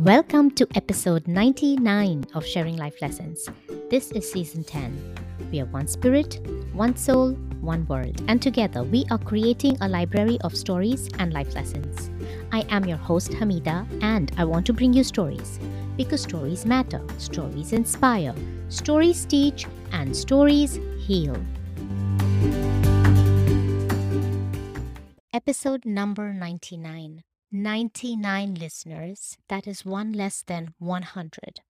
Welcome to episode 99 of Sharing Life Lessons. This is season 10. We are one spirit, one soul, one world, and together we are creating a library of stories and life lessons. I am your host, Hamida, and I want to bring you stories because stories matter, stories inspire, stories teach, and stories heal. Episode number 99. 99 listeners, that is one less than 100.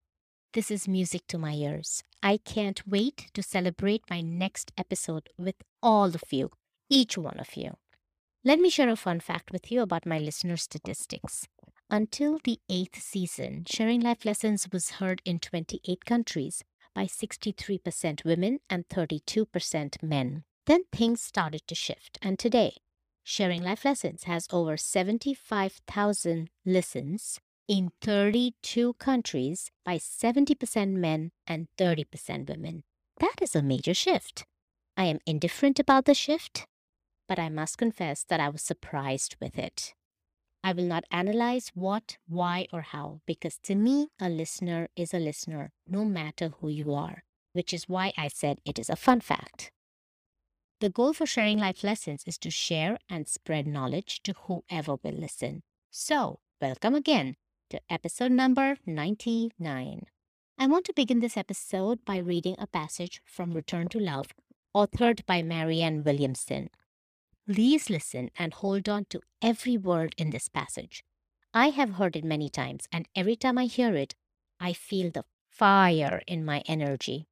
This is music to my ears. I can't wait to celebrate my next episode with all of you, each one of you. Let me share a fun fact with you about my listener statistics. Until the eighth season, Sharing Life Lessons was heard in 28 countries by 63% women and 32% men. Then things started to shift, and today, Sharing Life Lessons has over 75,000 listens in 32 countries by 70% men and 30% women. That is a major shift. I am indifferent about the shift, but I must confess that I was surprised with it. I will not analyze what, why, or how, because to me, a listener is a listener, no matter who you are, which is why I said it is a fun fact. The goal for sharing life lessons is to share and spread knowledge to whoever will listen. So, welcome again to episode number 99. I want to begin this episode by reading a passage from Return to Love, authored by Marianne Williamson. Please listen and hold on to every word in this passage. I have heard it many times, and every time I hear it, I feel the fire in my energy.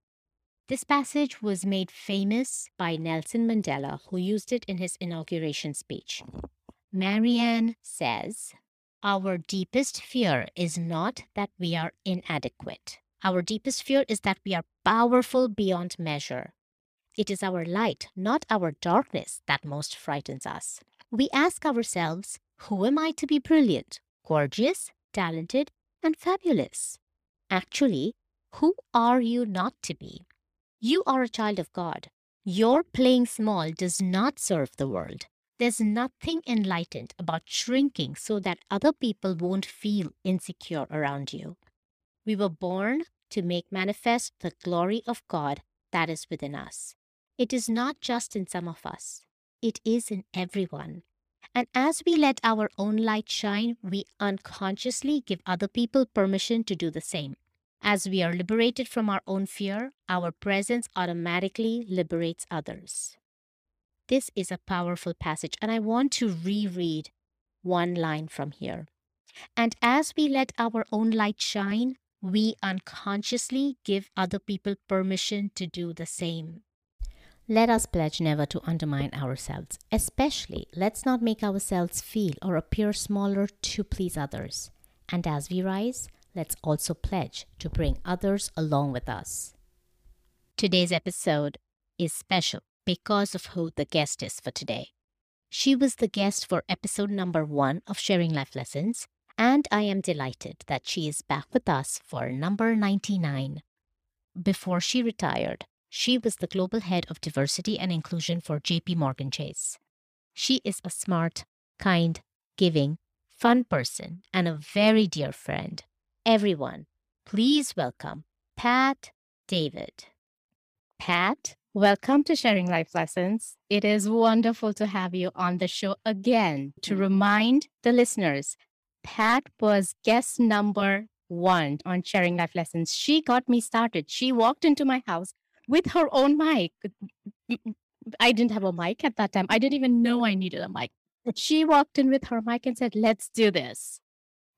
This passage was made famous by Nelson Mandela, who used it in his inauguration speech. Marianne says, Our deepest fear is not that we are inadequate. Our deepest fear is that we are powerful beyond measure. It is our light, not our darkness, that most frightens us. We ask ourselves, Who am I to be brilliant, gorgeous, talented, and fabulous? Actually, who are you not to be? You are a child of God. Your playing small does not serve the world. There's nothing enlightened about shrinking so that other people won't feel insecure around you. We were born to make manifest the glory of God that is within us. It is not just in some of us, it is in everyone. And as we let our own light shine, we unconsciously give other people permission to do the same. As we are liberated from our own fear, our presence automatically liberates others. This is a powerful passage, and I want to reread one line from here. And as we let our own light shine, we unconsciously give other people permission to do the same. Let us pledge never to undermine ourselves, especially let's not make ourselves feel or appear smaller to please others. And as we rise, let's also pledge to bring others along with us. Today's episode is special because of who the guest is for today. She was the guest for episode number one of Sharing Life Lessons, and I am delighted that she is back with us for number 99. Before she retired, she was the global head of diversity and inclusion for JP Morgan Chase. She is a smart, kind, giving, fun person and a very dear friend everyone, please welcome Pat David. Pat, welcome to Sharing Life Lessons. It is wonderful to have you on the show again. To remind the listeners, Pat was guest number one on Sharing Life Lessons. She got me started. She walked into my house with her own mic. I didn't have a mic at that time. I didn't even know I needed a mic. She walked in with her mic and said, Let's do this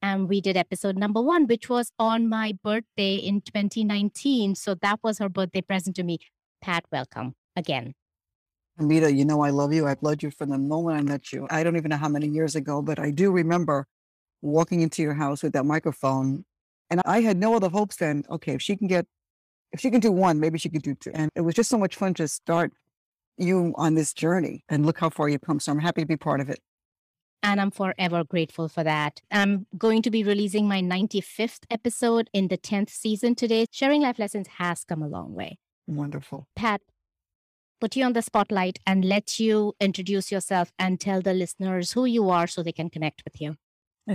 and we did episode number one, which was on my birthday in 2019. So that was her birthday present to me. Pat, welcome again. Hamida, you know I love you. I've loved you from the moment I met you. I don't even know how many years ago, but I do remember walking into your house with that microphone. And I had no other hopes than, okay, if she can get, if she can do one, maybe she can do two. And it was just so much fun to start you on this journey and look how far you've come. So I'm happy to be part of it and I'm forever grateful for that. I'm going to be releasing my 95th episode in the 10th season today. Sharing life lessons has come a long way. Wonderful. Pat, put you on the spotlight and let you introduce yourself and tell the listeners who you are so they can connect with you.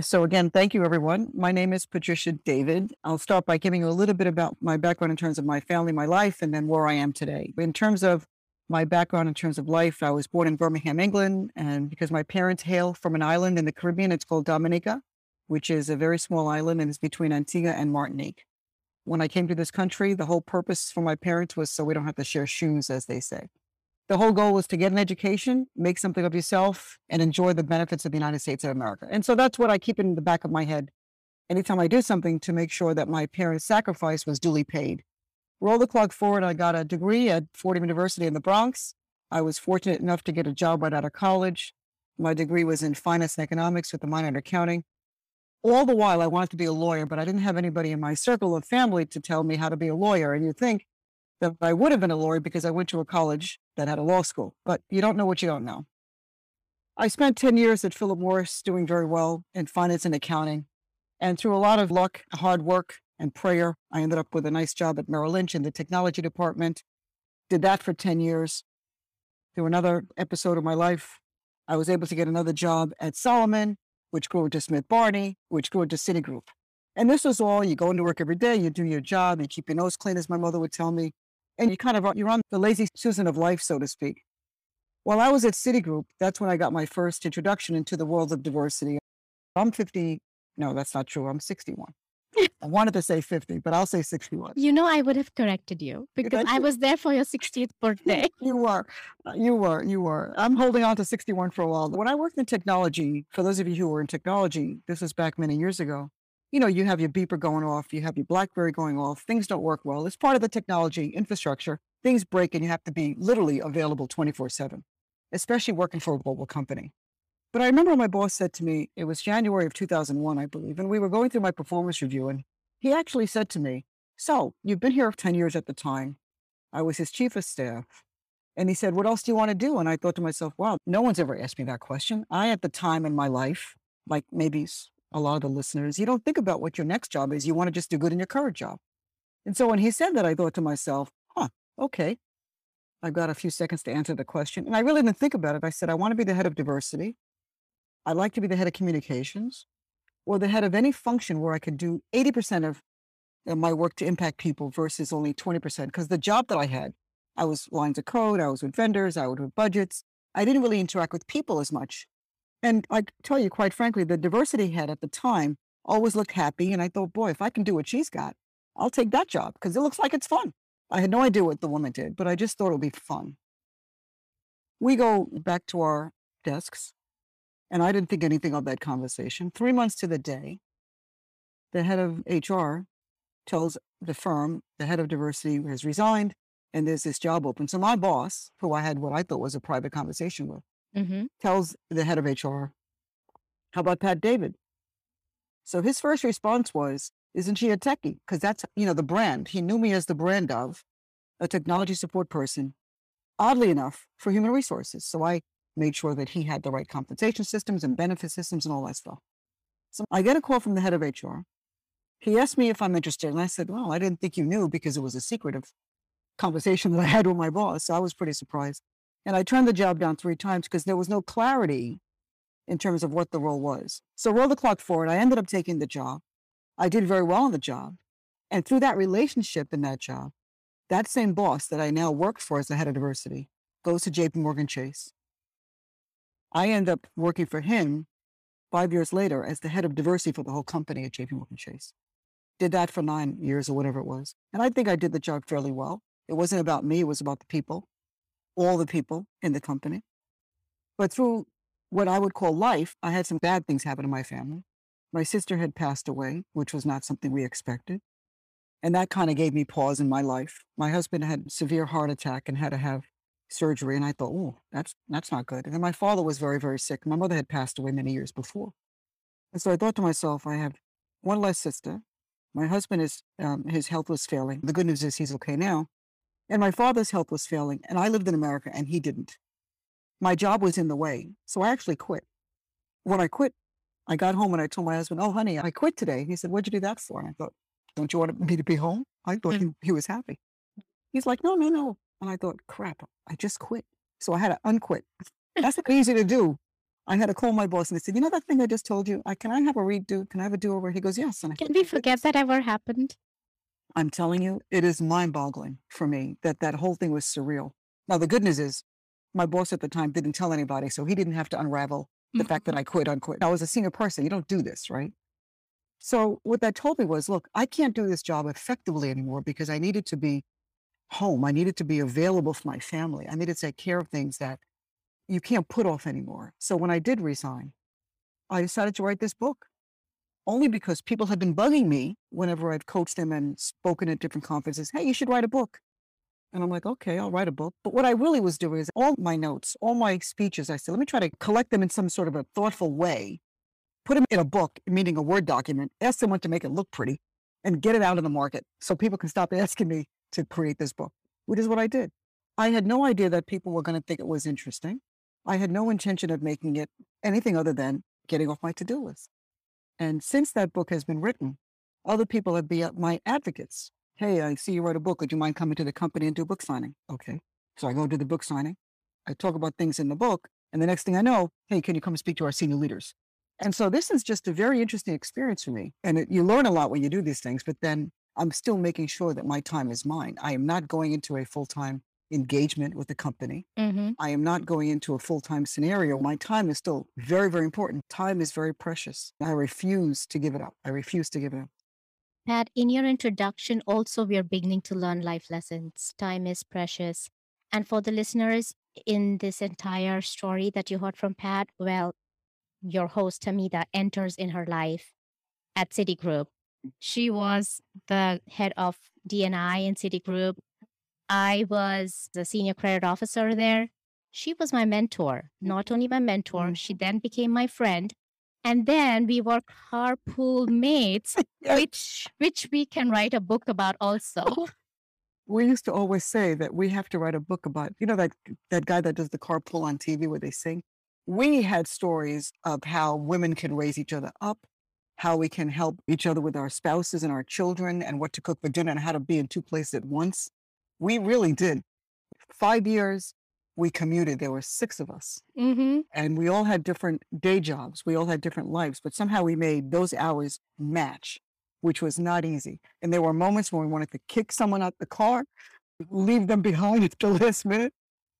So, again, thank you, everyone. My name is Patricia David. I'll start by giving you a little bit about my background in terms of my family, my life, and then where I am today. In terms of my background in terms of life, I was born in Birmingham, England. And because my parents hail from an island in the Caribbean, it's called Dominica, which is a very small island and is between Antigua and Martinique. When I came to this country, the whole purpose for my parents was so we don't have to share shoes, as they say. The whole goal was to get an education, make something of yourself, and enjoy the benefits of the United States of America. And so that's what I keep in the back of my head anytime I do something to make sure that my parents' sacrifice was duly paid. Roll the clock forward, I got a degree at Fordham University in the Bronx. I was fortunate enough to get a job right out of college. My degree was in finance and economics with a minor in accounting. All the while, I wanted to be a lawyer, but I didn't have anybody in my circle of family to tell me how to be a lawyer. And you'd think that I would have been a lawyer because I went to a college that had a law school, but you don't know what you don't know. I spent 10 years at Philip Morris doing very well in finance and accounting. And through a lot of luck, hard work, and prayer, I ended up with a nice job at Merrill Lynch in the technology department. Did that for 10 years. Through another episode of my life, I was able to get another job at Salomon, which grew into Smith Barney, which grew into Citigroup. And this was all you go into work every day, you do your job, you keep your nose clean, as my mother would tell me and you kind of you're on the lazy Susan of life, so to speak. While I was at Citigroup, that's when I got my first introduction into the world of diversity. I'm 50. No, that's not true. I'm 61. I wanted to say 50, but I'll say 61. You know, I would have corrected you because I was there for your 60th birthday. you were. Uh, you were. You were. I'm holding on to 61 for a while. When I worked in technology, for those of you who were in technology, this was back many years ago, you know, you have your beeper going off, you have your Blackberry going off, things don't work well. It's part of the technology infrastructure. Things break and you have to be literally available 24 7, especially working for a global company. But I remember my boss said to me, it was January of 2001, I believe, and we were going through my performance review. And he actually said to me, So you've been here 10 years at the time. I was his chief of staff. And he said, What else do you want to do? And I thought to myself, Wow, no one's ever asked me that question. I, at the time in my life, like maybe a lot of the listeners, you don't think about what your next job is. You want to just do good in your current job. And so when he said that, I thought to myself, huh, okay. I've got a few seconds to answer the question. And I really didn't think about it. I said, I want to be the head of diversity. I'd like to be the head of communications or the head of any function where I could do 80% of uh, my work to impact people versus only 20%. Because the job that I had, I was lines of code, I was with vendors, I was with budgets. I didn't really interact with people as much. And I tell you, quite frankly, the diversity head at the time always looked happy. And I thought, boy, if I can do what she's got, I'll take that job because it looks like it's fun. I had no idea what the woman did, but I just thought it would be fun. We go back to our desks, and I didn't think anything of that conversation. Three months to the day, the head of HR tells the firm the head of diversity has resigned and there's this job open. So my boss, who I had what I thought was a private conversation with, hmm tells the head of HR, How about Pat David? So his first response was, Isn't she a techie? Because that's, you know, the brand. He knew me as the brand of a technology support person, oddly enough, for human resources. So I made sure that he had the right compensation systems and benefit systems and all that stuff. So I get a call from the head of HR. He asked me if I'm interested. And I said, Well, I didn't think you knew because it was a secretive conversation that I had with my boss. So I was pretty surprised. And I turned the job down three times because there was no clarity in terms of what the role was. So roll the clock forward. I ended up taking the job. I did very well on the job. And through that relationship in that job, that same boss that I now work for as the head of diversity goes to JP Morgan Chase. I end up working for him five years later as the head of diversity for the whole company at JP Morgan Chase. Did that for nine years or whatever it was. And I think I did the job fairly well. It wasn't about me, it was about the people all the people in the company. But through what I would call life, I had some bad things happen to my family. My sister had passed away, which was not something we expected. And that kind of gave me pause in my life. My husband had severe heart attack and had to have surgery. And I thought, oh, that's that's not good. And then my father was very, very sick. My mother had passed away many years before. And so I thought to myself, I have one less sister. My husband is um, his health was failing. The good news is he's okay now. And my father's health was failing, and I lived in America and he didn't. My job was in the way, so I actually quit. When I quit, I got home and I told my husband, Oh, honey, I quit today. He said, What'd you do that for? And I thought, Don't you want me to be home? I thought Mm. he, he was happy. He's like, No, no, no. And I thought, Crap, I just quit. So I had to unquit. That's not easy to do I had to call my boss and I said, you know that thing I just told you? I can I have a redo? Can I have a do over? He goes, yes. And I Can we "Oh, forget goodness." that ever happened? I'm telling you, it is mind boggling for me that that whole thing was surreal. Now, the good news is my boss at the time didn't tell anybody, so he didn't have to unravel the fact that mm-hmm. I quit, unquit. I was a senior person. You don't do this, right? So what that told me was, look, I can't do this job effectively anymore because I needed to be home. I needed to be available for my family. I needed to take care of things that you can't put off anymore. So when I did resign, I decided to write this book only because people have been bugging me whenever I've coached them and spoken at different conferences. Hey, you should write a book. And I'm like, okay, I'll write a book. But what I really was doing is all my notes, all my speeches, I said, let me try to collect them in some sort of a thoughtful way, put them in a book, meaning a Word document, ask someone to make it look pretty, and get it out in the market so people can stop asking me to create this book, which is what I did. I had no idea that people were going to think it was interesting. I had no intention of making it anything other than getting off my to do list. And since that book has been written, other people have been uh, my advocates. Hey, I see you wrote a book. Would you mind coming to the company and do a book signing? Okay. So I go do the book signing. I talk about things in the book. And the next thing I know, hey, can you come speak to our senior leaders? And so this is just a very interesting experience for me. And it, you learn a lot when you do these things, but then I'm still making sure that my time is mine. I am not going into a full time engagement with the company. Mm-hmm. I am not going into a full time scenario. My time is still very, very important. Time is very precious. I refuse to give it up. I refuse to give it up. Pat, in your introduction, also we are beginning to learn life lessons. Time is precious. And for the listeners in this entire story that you heard from Pat, well, your host Hamida enters in her life at Citigroup. She was the head of D&I in Citigroup. I was the senior credit officer there. She was my mentor, not only my mentor, Mm. she then became my friend. And then we were carpool mates which which we can write a book about also. We used to always say that we have to write a book about, you know, that that guy that does the carpool on TV where they sing. We had stories of how women can raise each other up, how we can help each other with our spouses and our children, and what to cook for dinner and how to be in two places at once. We really did. Five years we commuted. There were six of us. mm-hmm. and we all had different day jobs. We all had different lives, but somehow we made those hours match, which was not easy. And there were moments when we wanted to kick someone out the car, leave them behind at the last minute.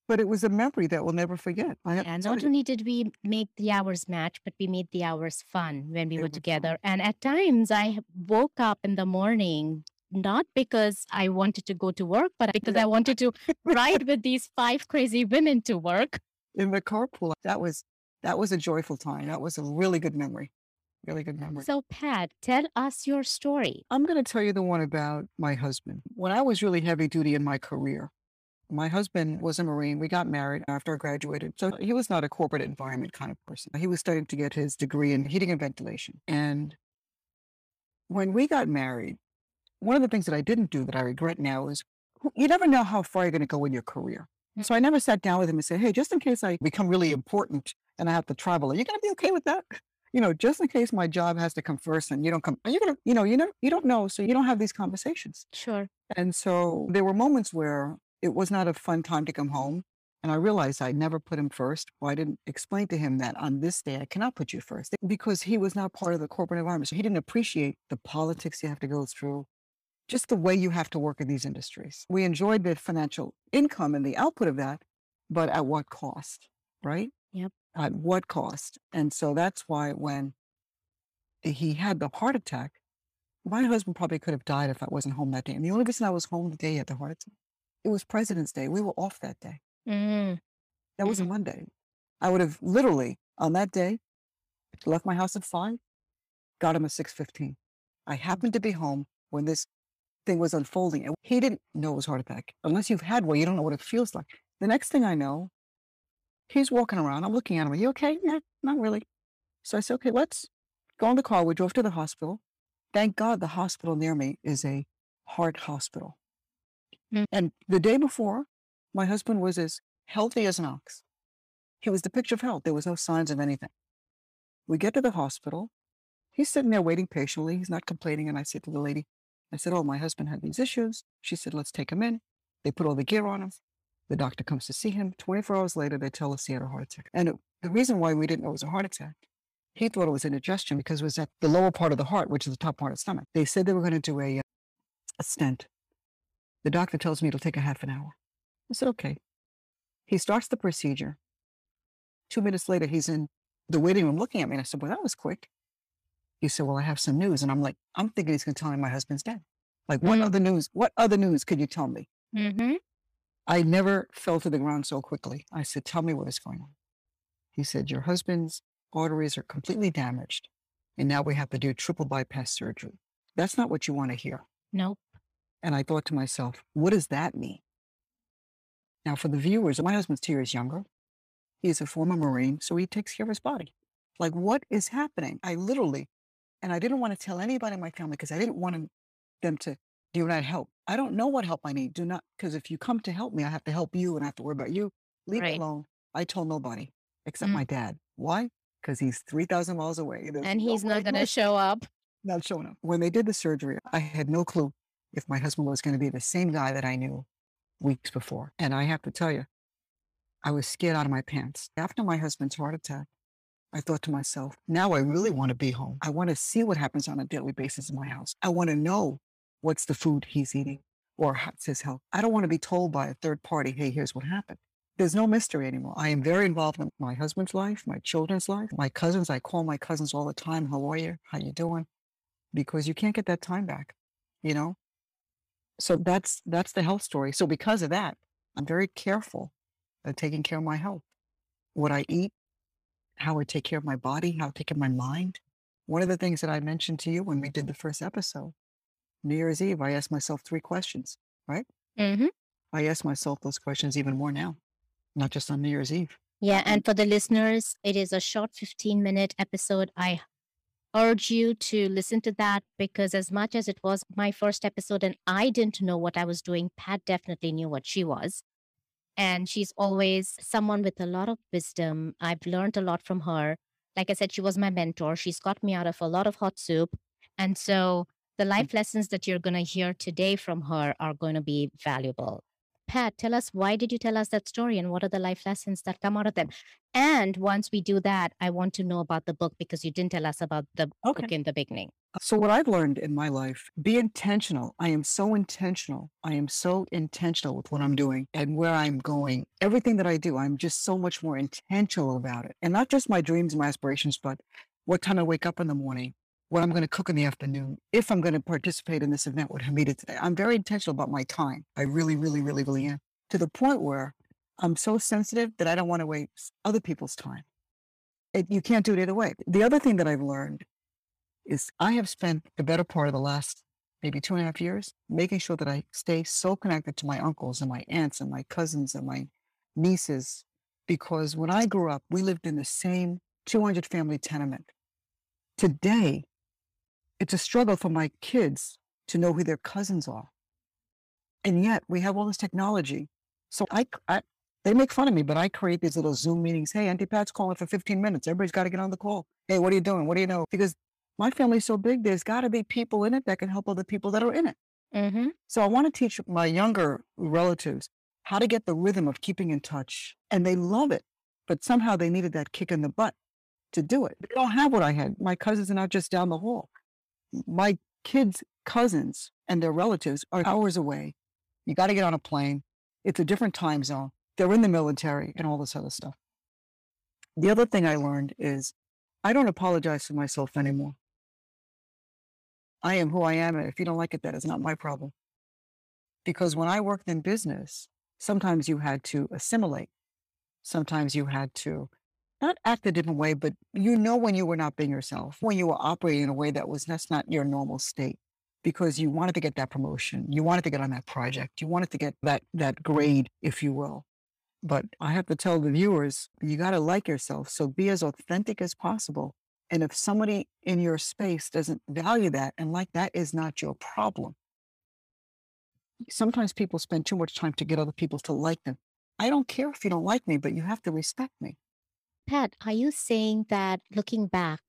But it was a memory that we'll never forget. I have And not only did we make the hours match, but we made the hours fun when we They were were fun. together. And at times I woke up in the morning, not because I wanted to go to work, but because I wanted to ride with these five crazy women to work. in the carpool, that was that was a joyful time. That was a really good memory. Really good memory. So, Pat, tell us your story. I'm going to tell you the one about my husband. When I was really heavy duty in my career, my husband was a Marine. We got married after I graduated. So he was not a corporate environment kind of person. He was starting to get his degree in heating and ventilation. And when we got married, one of the things that I didn't do that I regret now is you never know how far you're going to go in your career. Mm. So I never sat down with him and said, hey, just in case I become really important and I have to travel, are you going to be okay with that? You know, just in case my job has to come first and you don't come, are you going to, you know, you know, you don't know. So you don't have these conversations. Sure. And so there were moments where it was not a fun time to come home. And I realized I never put him first. Well, I didn't explain to him that on this day I cannot put you first because he was not part of the corporate environment. So he didn't appreciate the politics you have to go through, just the way you have to work in these industries. We enjoyed the financial income and the output of that, but at what cost, right? Yep. At what cost? And so that's why when he had the heart attack, my husband probably could have died if I wasn't home that day. And the only reason I was home the day he had the heart attack, it was President's Day. We were off that day. Mm, That was a Monday. I would have literally on that day left my house at five, got him at six fifteen. I happened to be home when this thing was unfolding, and he didn't know it was heart attack. Unless you've had one, you don't know what it feels like. The next thing I know, he's walking around. I'm looking at him. Are you okay? Yeah, not really. So I said, okay, let's go in the car. We drove to the hospital. Thank God the hospital near me is a heart hospital. Mm. And the day before, my husband was as healthy as an ox. He was the picture of health. There was no signs of anything. We get to the hospital. He's sitting there waiting patiently. He's not complaining. And I said to the lady, I said, Oh, my husband had these issues. She said, Let's take him in. They put all the gear on him. The doctor comes to see him. 24 hours later, they tell us he had a heart attack. And it, the reason why we didn't know it was a heart attack, he thought it was indigestion because it was at the lower part of the heart, which is the top part of the stomach. They said they were going to do a, a stent. The doctor tells me it'll take a half an hour. I said, okay. He starts the procedure. Two minutes later, he's in the waiting room looking at me. And I said, well, that was quick. He said, well, I have some news. And I'm like, I'm thinking he's going to tell me my husband's dead. Like, what Mm. other news? What other news could you tell me? Mm-hmm. I never fell to the ground so quickly. I said, Tell me what is going on. He said, Your husband's arteries are completely damaged, and now we have to do triple bypass surgery. That's not what you want to hear. Nope. And I thought to myself, What does that mean? Now, for the viewers, my husband's two years younger. He's a former Marine, so he takes care of his body. Like, what is happening? I literally, and I didn't want to tell anybody in my family because I didn't want them to, do not help? I don't know what help I need. Do not, because if you come to help me, I have to help you and I have to worry about you. Leave Right. it alone. I told nobody except Mm. my dad. Why? Because he's 3,000 miles away. There's And he's no not going to show up. not showing up. When they did the surgery, I had no clue if my husband was going to be the same guy that I knew weeks before. And I have to tell you, I was scared out of my pants. After my husband's heart attack, I thought to myself, now I really want to be home. I want to see what happens on a daily basis in my house. I want to know what's the food he's eating or how's his health. I don't want to be told by a third party, hey, here's what happened. There's no mystery anymore. I am very involved in my husband's life, my children's life, my cousins. I call my cousins all the time. How are you? How you doing? Because you can't get that time back, you know? So that's that's the health story. So because of that, I'm very careful at taking care of my health. What I eat, how I take care of my body, how I take care of my mind. One of the things that I mentioned to you when we did the first episode, New Year's Eve, I asked myself three questions, right? Mm-hmm. I ask myself those questions even more now, not just on New Year's Eve. Yeah, and for the listeners, it is a short 15 minute episode. I urge you to listen to that because, as much as it was my first episode and I didn't know what I was doing, Pat definitely knew what she was. And she's always someone with a lot of wisdom. I've learned a lot from her. Like I said, she was my mentor. She's got me out of a lot of hot soup. And so the life lessons that you're going to hear today from her are going to be valuable. Pat, tell us why did you tell us that story and what are the life lessons that come out of them? And once we do that, I want to know about the book because you didn't tell us about the book in the beginning. Uh, so what I've learned in my life, be intentional. I am so intentional. I am so intentional with what I'm doing and where I'm going. Everything that I do, I'm just so much more intentional about it. And not just my dreams and my aspirations, but what time I wake up in the morning, what I'm going to cook in the afternoon, if I'm going to participate in this event with Hamida today. I'm very intentional about my time. I really, really, really, really am. To the point where I'm so sensitive that I don't want to waste other people's time. It, you can't do it either way. The other thing that I've learned is I have spent the better part of the last maybe two and a half years making sure that I stay so connected to my uncles and my aunts and my cousins and my nieces. Because when I grew up, we lived in the same 200 family tenement. Today, it's a struggle for my kids to know who their cousins are. And yet we have all this technology. So I, I they make fun of me, but I create these little Zoom meetings. Hey, Auntie Pat's calling for 15 minutes. Everybody's got to get on the call. Hey, what are you doing? What do you know? Because my family's so big, there's got to be people in it that can help other people that are in it. Mm-hmm. So I want to teach my younger relatives how to get the rhythm of keeping in touch. And they love it, but somehow they needed that kick in the butt to do it. They don't have what I had. My cousins are not just down the hall. My kids' cousins and their relatives are hours away. You got to get on a plane. It's a different time zone. They're in the military and all this other stuff. The other thing I learned is I don't apologize for myself anymore. I am who I am. And if you don't like it, that is not my problem. Because when I worked in business, sometimes you had to assimilate. Sometimes you had to not act a different way, but you know when you were not being yourself, when you were operating in a way that was that's not your normal state. Because you wanted to get that promotion, you wanted to get on that project, you wanted to get that that grade, if you will. But I have to tell the viewers, you got to like yourself. So be as authentic as possible. And if somebody in your space doesn't value that and like that is not your problem. Sometimes people spend too much time to get other people to like them. I don't care if you don't like me, but you have to respect me. Pat, are you saying that looking back,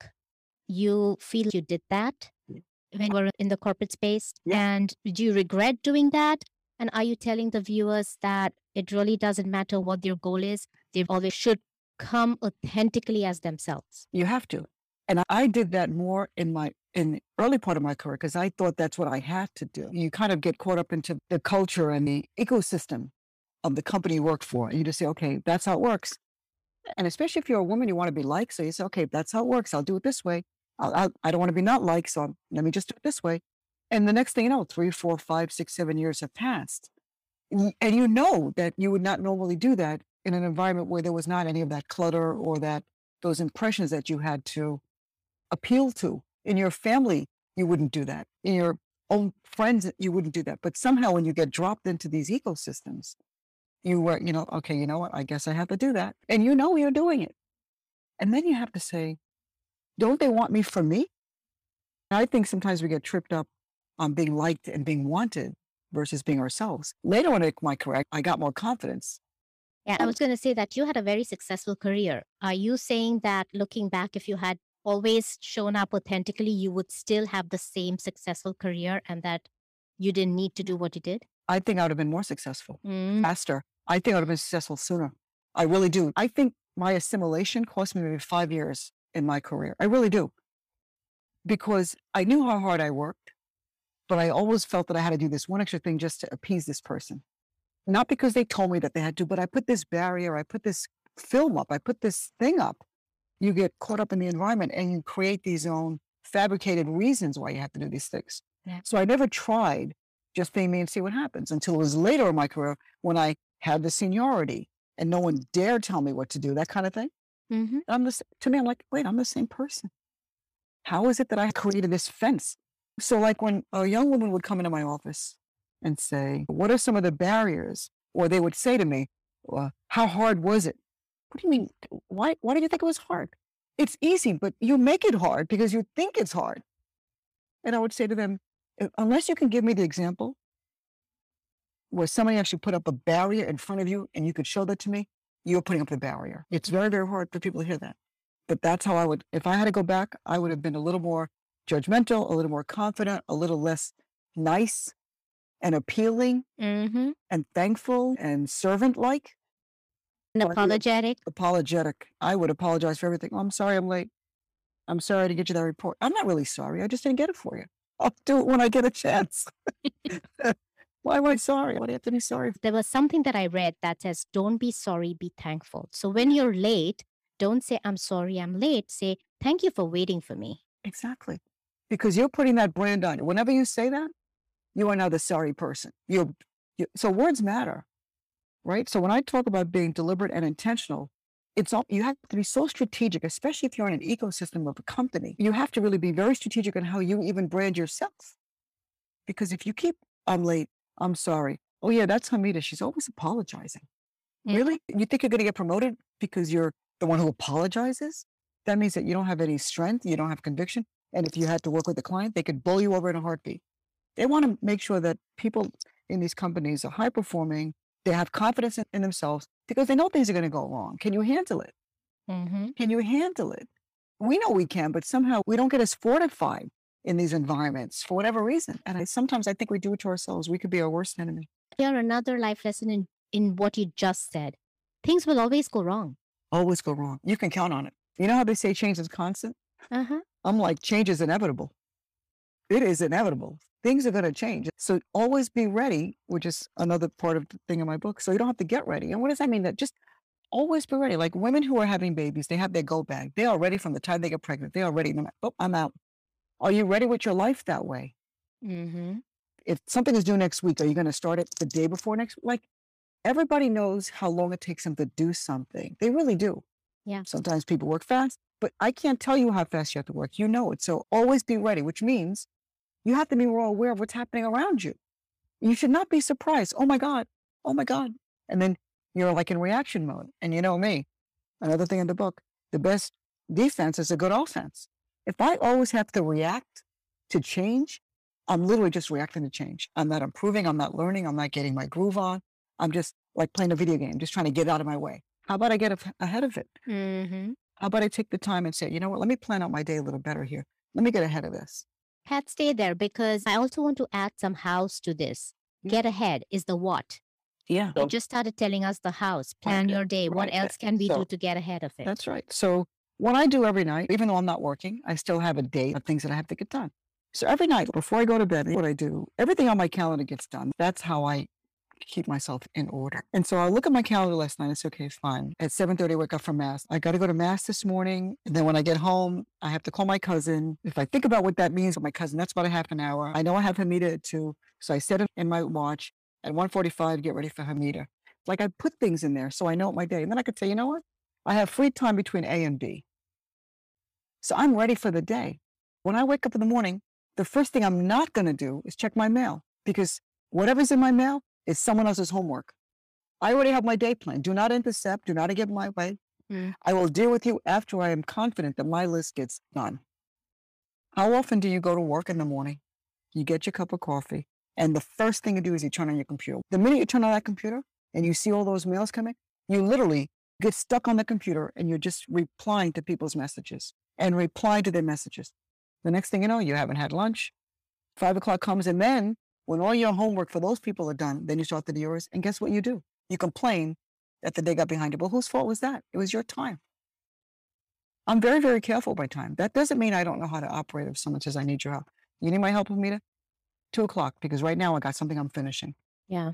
you feel you did that mm. when you were in the corporate space? Yeah. And do you regret doing that? And are you telling the viewers that It really doesn't matter what their goal is. They always should come authentically as themselves. You have to. And I did that more in my in the early part of my career because I thought that's what I had to do. You kind of get caught up into the culture and the ecosystem of the company you work for. And you just say, okay, that's how it works. And especially if you're a woman, you want to be liked. So you say, okay, that's how it works. I'll do it this way. I'll, I'll, I do not want to be not liked. So let me just do it this way. And the next thing you know, three, four, five, six, seven years have passed. And you know that you would not normally do that in an environment where there was not any of that clutter or that those impressions that you had to appeal to. In your family, you wouldn't do that. In your own friends, you wouldn't do that. But somehow when you get dropped into these ecosystems, you were, you know, okay, you know what? I guess I have to do that. And you know you're doing it. And then you have to say, don't they want me for me? I think sometimes we get tripped up on being liked and being wanted versus being ourselves. Later on in my career, I got more confidence. Yeah, I was going to say that you had a very successful career. Are you saying that looking back, if you had always shown up authentically, you would still have the same successful career and that you didn't need to do what you did? I think I would have been more successful mm. faster. I think I would have been successful sooner. I really do. I think my assimilation cost me maybe five years in my career. I really do. Because I knew how hard I worked, but I always felt that I had to do this one extra thing just to appease this person. Not because they told me that they had to, but I put this barrier, I put this film up, I put this thing up you get caught up in the environment and you create these own fabricated reasons why you have to do these things. Yeah. So I never tried just being me and see what happens until it was later in my career when I had the seniority and no one dared tell me what to do, that kind of thing. Mm-hmm. I'm the, to me, I'm like, wait, I'm the same person. How is it that I created this fence? So, like when a young woman would come into my office and say, What are some of the barriers? Or they would say to me, well, How hard was it? What do you mean? Why, why did you think it was hard? It's easy, but you make it hard because you think it's hard. And I would say to them, unless you can give me the example where somebody actually put up a barrier in front of you and you could show that to me, you're putting up the barrier. It's very, very hard for people to hear that. But that's how I would, if I had to go back, I would have been a little more judgmental, a little more confident, a little less nice and appealing mm-hmm. and thankful and servant like and apologetic. Apologetic. I would apologize for everything. Oh, I'm sorry I'm late. I'm sorry to get you that report. I'm not really sorry. I just didn't get it for you. I'll do it when I get a chance. Why am I sorry? Why do you have to be sorry? There was something that I read that says, don't be sorry, be thankful. So when you're late, don't say, I'm sorry, I'm late. Say, thank you for waiting for me. Exactly. Because you're putting that brand on you. Whenever you say that, you are now the sorry person. You're, you, so words matter right? So when I talk about being deliberate and intentional, it's all you have to be so strategic, especially if you're in an ecosystem of a company. You have to really be very strategic on how you even brand yourself. Because if you keep, I'm late, I'm sorry. Oh yeah, that's Hamida. She's always apologizing. Mm-hmm. Really? You think you're going to get promoted because you're the one who apologizes? That means that you don't have any strength, you don't have conviction. And if you had to work with a client, they could blow you over in a heartbeat. They want to make sure that people in these companies are high performing, they have confidence in, in themselves because they know things are going to go wrong. Can you handle it? Mm-hmm. Can you handle it? We know we can, but somehow we don't get as fortified in these environments for whatever reason. And I, sometimes I think we do it to ourselves. We could be our worst enemy. Here, another life lesson in, in what you just said. Things will always go wrong. Always go wrong. You can count on it. You know how they say change is constant? Uh-huh. I'm like, change is inevitable. It is inevitable things are going to change. So always be ready, which is another part of the thing in my book. So you don't have to get ready. And what does that mean? That just always be ready. Like women who are having babies, they have their go bag. They are ready from the time they get pregnant. They are ready. Oh, I'm out. Are you ready with your life that way? Mm-hmm. If something is due next week, are you going to start it the day before next? Like everybody knows how long it takes them to do something. They really do. Yeah. Sometimes people work fast, but I can't tell you how fast you have to work. You know it. So always be ready, which means you have to be more aware of what's happening around you. You should not be surprised. Oh my God. Oh my God. And then you're like in reaction mode. And you know me, another thing in the book, the best defense is a good offense. If I always have to react to change, I'm literally just reacting to change. I'm not improving. I'm not learning. I'm not getting my groove on. I'm just like playing a video game, just trying to get out of my way. How about I get ahead of it? Mm-hmm. How about I take the time and say, you know what, let me plan out my day a little better here. Let me get ahead of this. Pat, stay there because I also want to add some house to this. Get ahead is the what. Yeah. You just started telling us the house, plan your day. What else can we So- do to get ahead of it? That's right. So what I do every night, even though I'm not working, I still have a date of things that I have to get done. So every night before I go to bed, what I do, everything on my calendar gets done. That's how I keep myself in order. And so I look at my calendar last night. It's okay, fine. At 7:30, I wake up for mass. I got to go to mass this morning. And then when I get home, I have to call my cousin. If I think about what that means with my cousin, that's about a half an hour. I know I have Hamida at two. So I set it in my watch at 1:45, get ready for Hamida. Like I put things in there so I know my day. And then I could say, you know what? I have free time between A and B. So I'm ready for the day. When I wake up in the morning, the first thing I'm not going to do is check my mail because whatever's in my mail is someone else's homework. I already have my day plan. Do not intercept. Do not get in my way. Mm. I will deal with you after I am confident that my list gets done. How often do you go to work in the morning? You get your cup of coffee, and the first thing you do is you turn on your computer. The minute you turn on that computer and you see all those mails coming, you literally get stuck on the computer and you're just replying to people's messages and reply to their messages. The next thing you know, you haven't had lunch. Five o'clock comes, and then when all your homework for those people are done, then you start to do yours. And guess what you do? You complain that the day got behind you. Well, whose fault was that? It was your time. I'm very, very careful by time. That doesn't mean I don't know how to operate if someone says, I need your help. You need my help, Hamida? Two o'clock, because right now I got something I'm finishing. Yeah.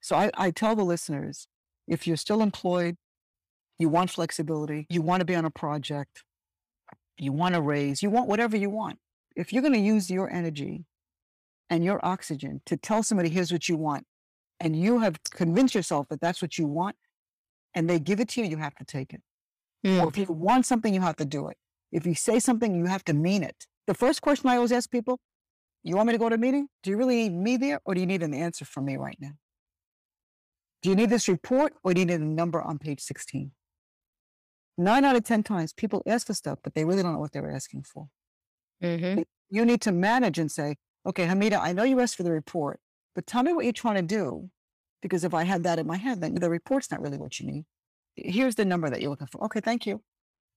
So I, I tell the listeners if you're still employed, you want flexibility, you want to be on a project, you want to raise, you want whatever you want. If you're going to use your energy and your oxygen to tell somebody, here's what you want, and you have convinced yourself that that's what you want, and they give it to you, you have to take it. Mm. Or if you want something, you have to do it. If you say something, you have to mean it. The first question I always ask people, you want me to go to a meeting? Do you really need me there or do you need an answer from me right now? Do you need this report or do you need a number on page 16? Nine out of 10 times people ask for stuff, but they really don't know what they're asking for. hmm You need to manage and say, okay, Hamida, I know you asked for the report, but tell me what you're trying to do. Because if I had that in my head, then the report's not really what you need. Here's the number that you're looking for. Okay, thank you.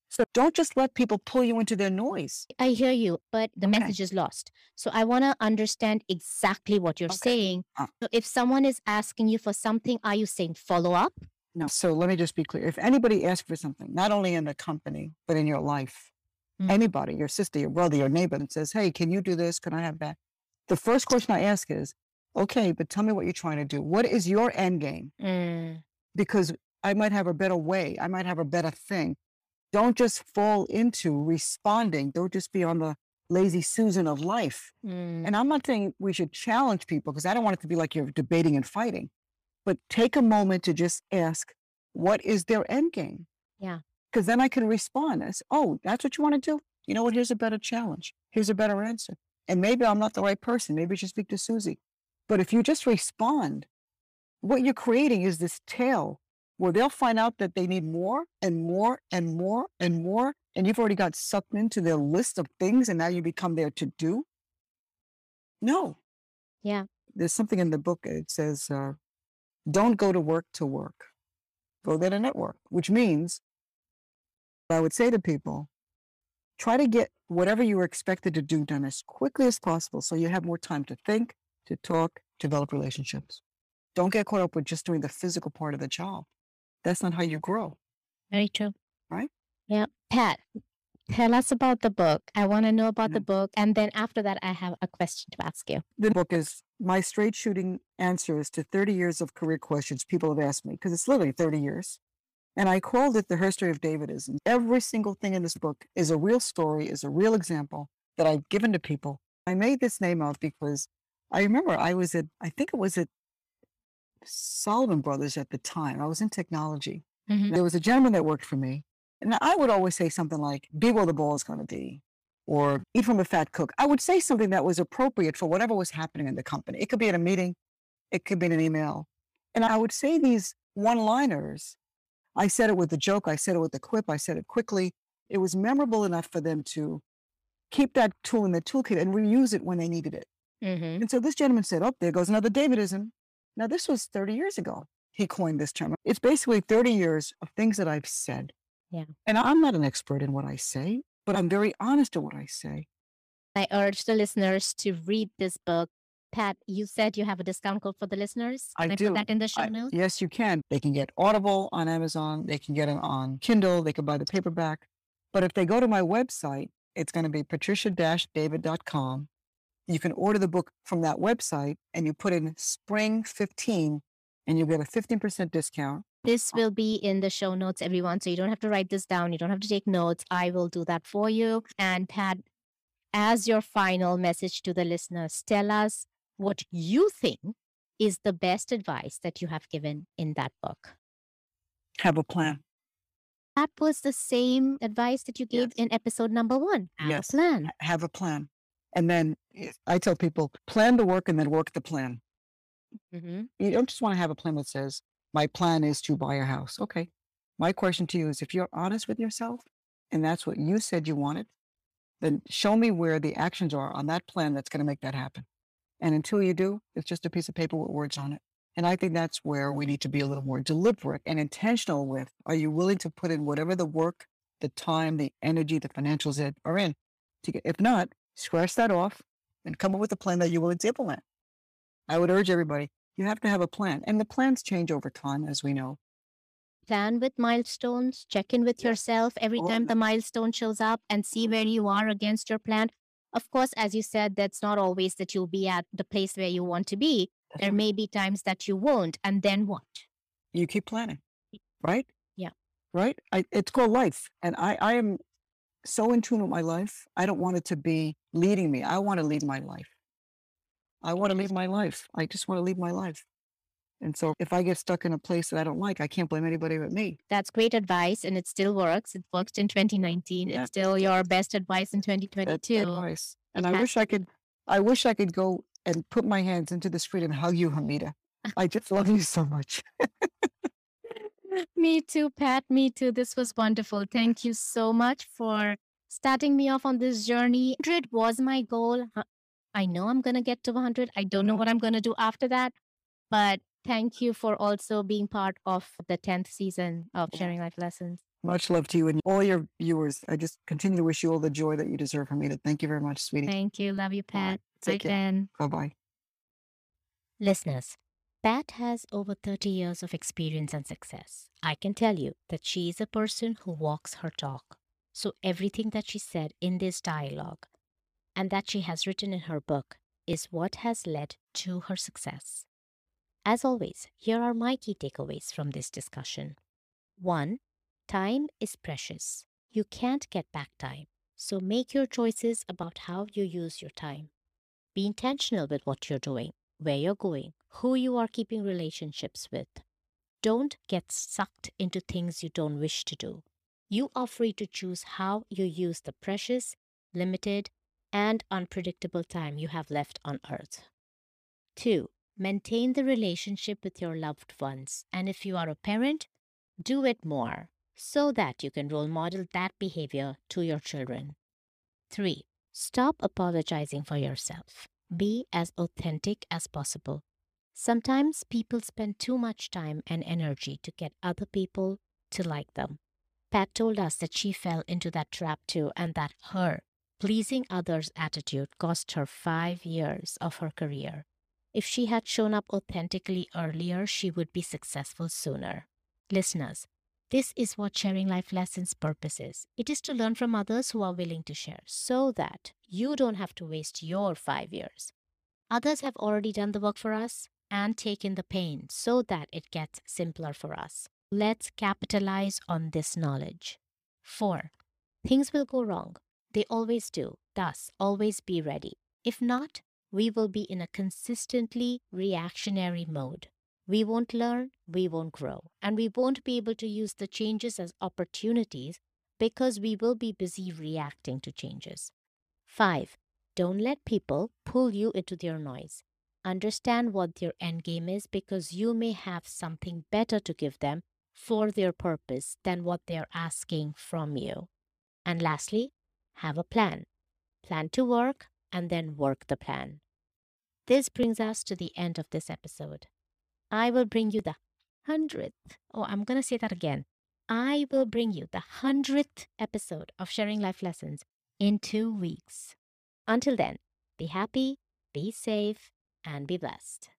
So don't just let people pull you into their noise. I hear you, but the Okay. message is lost. So I want to understand exactly what you're Okay. saying. Uh. So if someone is asking you for something, are you saying follow up? No. So let me just be clear. If anybody asks for something, not only in the company, but in your life, Mm. anybody, your sister, your brother, your neighbor, that says, Hey, can you do this? Can I have that? The first question I ask is, Okay, but tell me what you're trying to do. What is your end game? Mm. Because I might have a better way, I might have a better thing. Don't just fall into responding. Don't just be on the lazy Susan of life. Mm. And I'm not saying we should challenge people because I don't want it to be like you're debating and fighting, but take a moment to just ask, what is their end game? Yeah. Because then I can respond as, oh, that's what you want to do? You know what? Here's a better challenge. Here's a better answer. And maybe I'm not the right person. Maybe you should speak to Susie. But if you just respond, what you're creating is this tail where they'll find out that they need more and more and more and more. And you've already got sucked into their list of things and now you become their to do. No. Yeah. There's something in the book. It says, uh, don't go to work to work. Go there to network, which means I would say to people, try to get whatever you were expected to do done as quickly as possible so you have more time to think, to talk, develop relationships. Don't get caught up with just doing the physical part of the job. That's not how you grow. Very true. Right? Yeah. Pat, tell us about the book. I want to know about the book. And then after that, I have a question to ask you. The book is my straight shooting answers to 30 years of career questions people have asked me, because it's literally 30 years. And I called it the history of Davidism. Every single thing in this book is a real story, is a real example that I've given to people. I made this name up because I remember I was at, I think it was at Salomon Brothers at the time. I was in technology. Mhm. There was a gentleman that worked for me. And I would always say something like, be where the ball is going to be, or eat from a fat cook. I would say something that was appropriate for whatever was happening in the company. It could be at a meeting, it could be in an email. And I would say these one liners. I said it with a joke, I said it with a quip, I said it quickly. It was memorable enough for them to keep that tool in the toolkit and reuse it when they needed it. Mhm. And so this gentleman said, Oh, there goes another Davidism. Now, this was 30 years ago. He coined this term. It's basically 30 years of things that I've said. Yeah. And I'm not an expert in what I say, but I'm very honest in what I say. I urge the listeners to read this book. Pat, you said you have a discount code for the listeners. I Can do. put that in the show I- notes? yes, you can. They can get Audible on Amazon. They can get it on Kindle. They can buy the paperback. But if they go to my website, it's going to be patricia-david.com. You can order the book from that website and you put in spring 15 and you'll get a 15% discount. This will be in the show notes, everyone. So you don't have to write this down. You don't have to take notes. I will do that for you. And Pat, as your final message to the listeners, tell us what you think is the best advice that you have given in that book. Have a plan. That was the same advice that you gave Yes. in episode number one. Have Yes. a plan. Have a plan. And then eh, I tell people plan the work and then work the plan. hmm You don't just want to have a plan that says, my plan is to buy a house. Okay. My question to you is if you're honest with yourself and that's what you said you wanted, then show me where the actions are on that plan that's going to make that happen. And until you do, it's just a piece of paper with words on it. And I think that's where we need to be a little more deliberate and intentional with are you willing to put in whatever the work, the time, the energy, the financials are in to get, if not, scratch that off and come up with a plan that you're willing to implement. I would urge everybody, you have to have a plan. And the plans change over time, as we know. Plan with milestones, check in with Yeah. yourself every All time the milestone shows up and see where you are against your plan. Of course, as you said, that's not always that you'll be at the place where you want to be. That's There right. may be times that you won't. And then what? You keep planning, right? Yeah. Right? I, it's called life. And I, I am so in tune with my life. I don't want it to be leading me. I want to lead my life. I want to live my life. I just want to lead my life. And so if I get stuck in a place that I don't like, I can't blame anybody but me. That's great advice and it still works. It worked in 2019. Yeah. It's still your best advice in That's 2022. advice. And I wish I could, I wish I could go and put my hands into the street and hug you, Hamida. I just love you so much. Me too, Pat. Me too. This was wonderful. Thank you so much for starting me off on this journey. 100 was my goal. Huh, I know I'm going to get to 100. I don't know mm-hmm. what I'm going to do after that. But thank you for also being part of the 10th season of Sharing Life Lessons. Much love to you and all your viewers. I just continue to wish you all the joy that you deserve, from Hamida. Thank you very much, sweetie. Thank you. Love you, All right, Pat. Bye, Take care. Bye bye. Listeners, Pat has over 30 years of experience and success. I can tell you that she is a person who walks her talk. So everything that she said in this dialogue and that she has written in her book is what has led to her success. As always, here are my key takeaways from this discussion. 1. Time is precious. You can't get back time. So make your choices about how you use your time. Be intentional with what you're doing where you're going, who you are keeping relationships with. Don't get sucked into things you don't wish to do. You are free to choose how you use the precious, limited, and unpredictable time you have left on earth. 2. Maintain the relationship with your loved ones, and if you are a parent, do it more so that you can role model that behavior to your children. 3. Stop apologizing for yourself. Be as authentic as possible. Sometimes people spend too much time and energy to get other people to like them. Pat told us that she fell into that trap too, and that her pleasing others attitude cost her five years of her career. If she had shown up authentically earlier, she would be successful sooner. Listeners, this is what sharing life lessons purpose is. It is to learn from others who are willing to share so that you don't have to waste your five years. Others have already done the work for us and taken the pain so that it gets simpler for us. Let's capitalize on this knowledge. 4. Things will go wrong. They always do. Thus, always be ready. If not, we will be in a consistently reactionary mode. We won't learn, we won't grow, and we won't be able to use the changes as opportunities because we will be busy reacting to changes. 5. Don't let people pull you into their noise. Understand what their end game is because you may have something better to give them for their purpose than what they're asking from you. And lastly, have a plan. Plan to work and then work the plan. This brings us to the end of this episode. I will bring you the hundredth. Oh, I'm going to say that again. I will bring you the hundredth episode of Sharing Life Lessons in two weeks. Until then, be happy, be safe, and be blessed.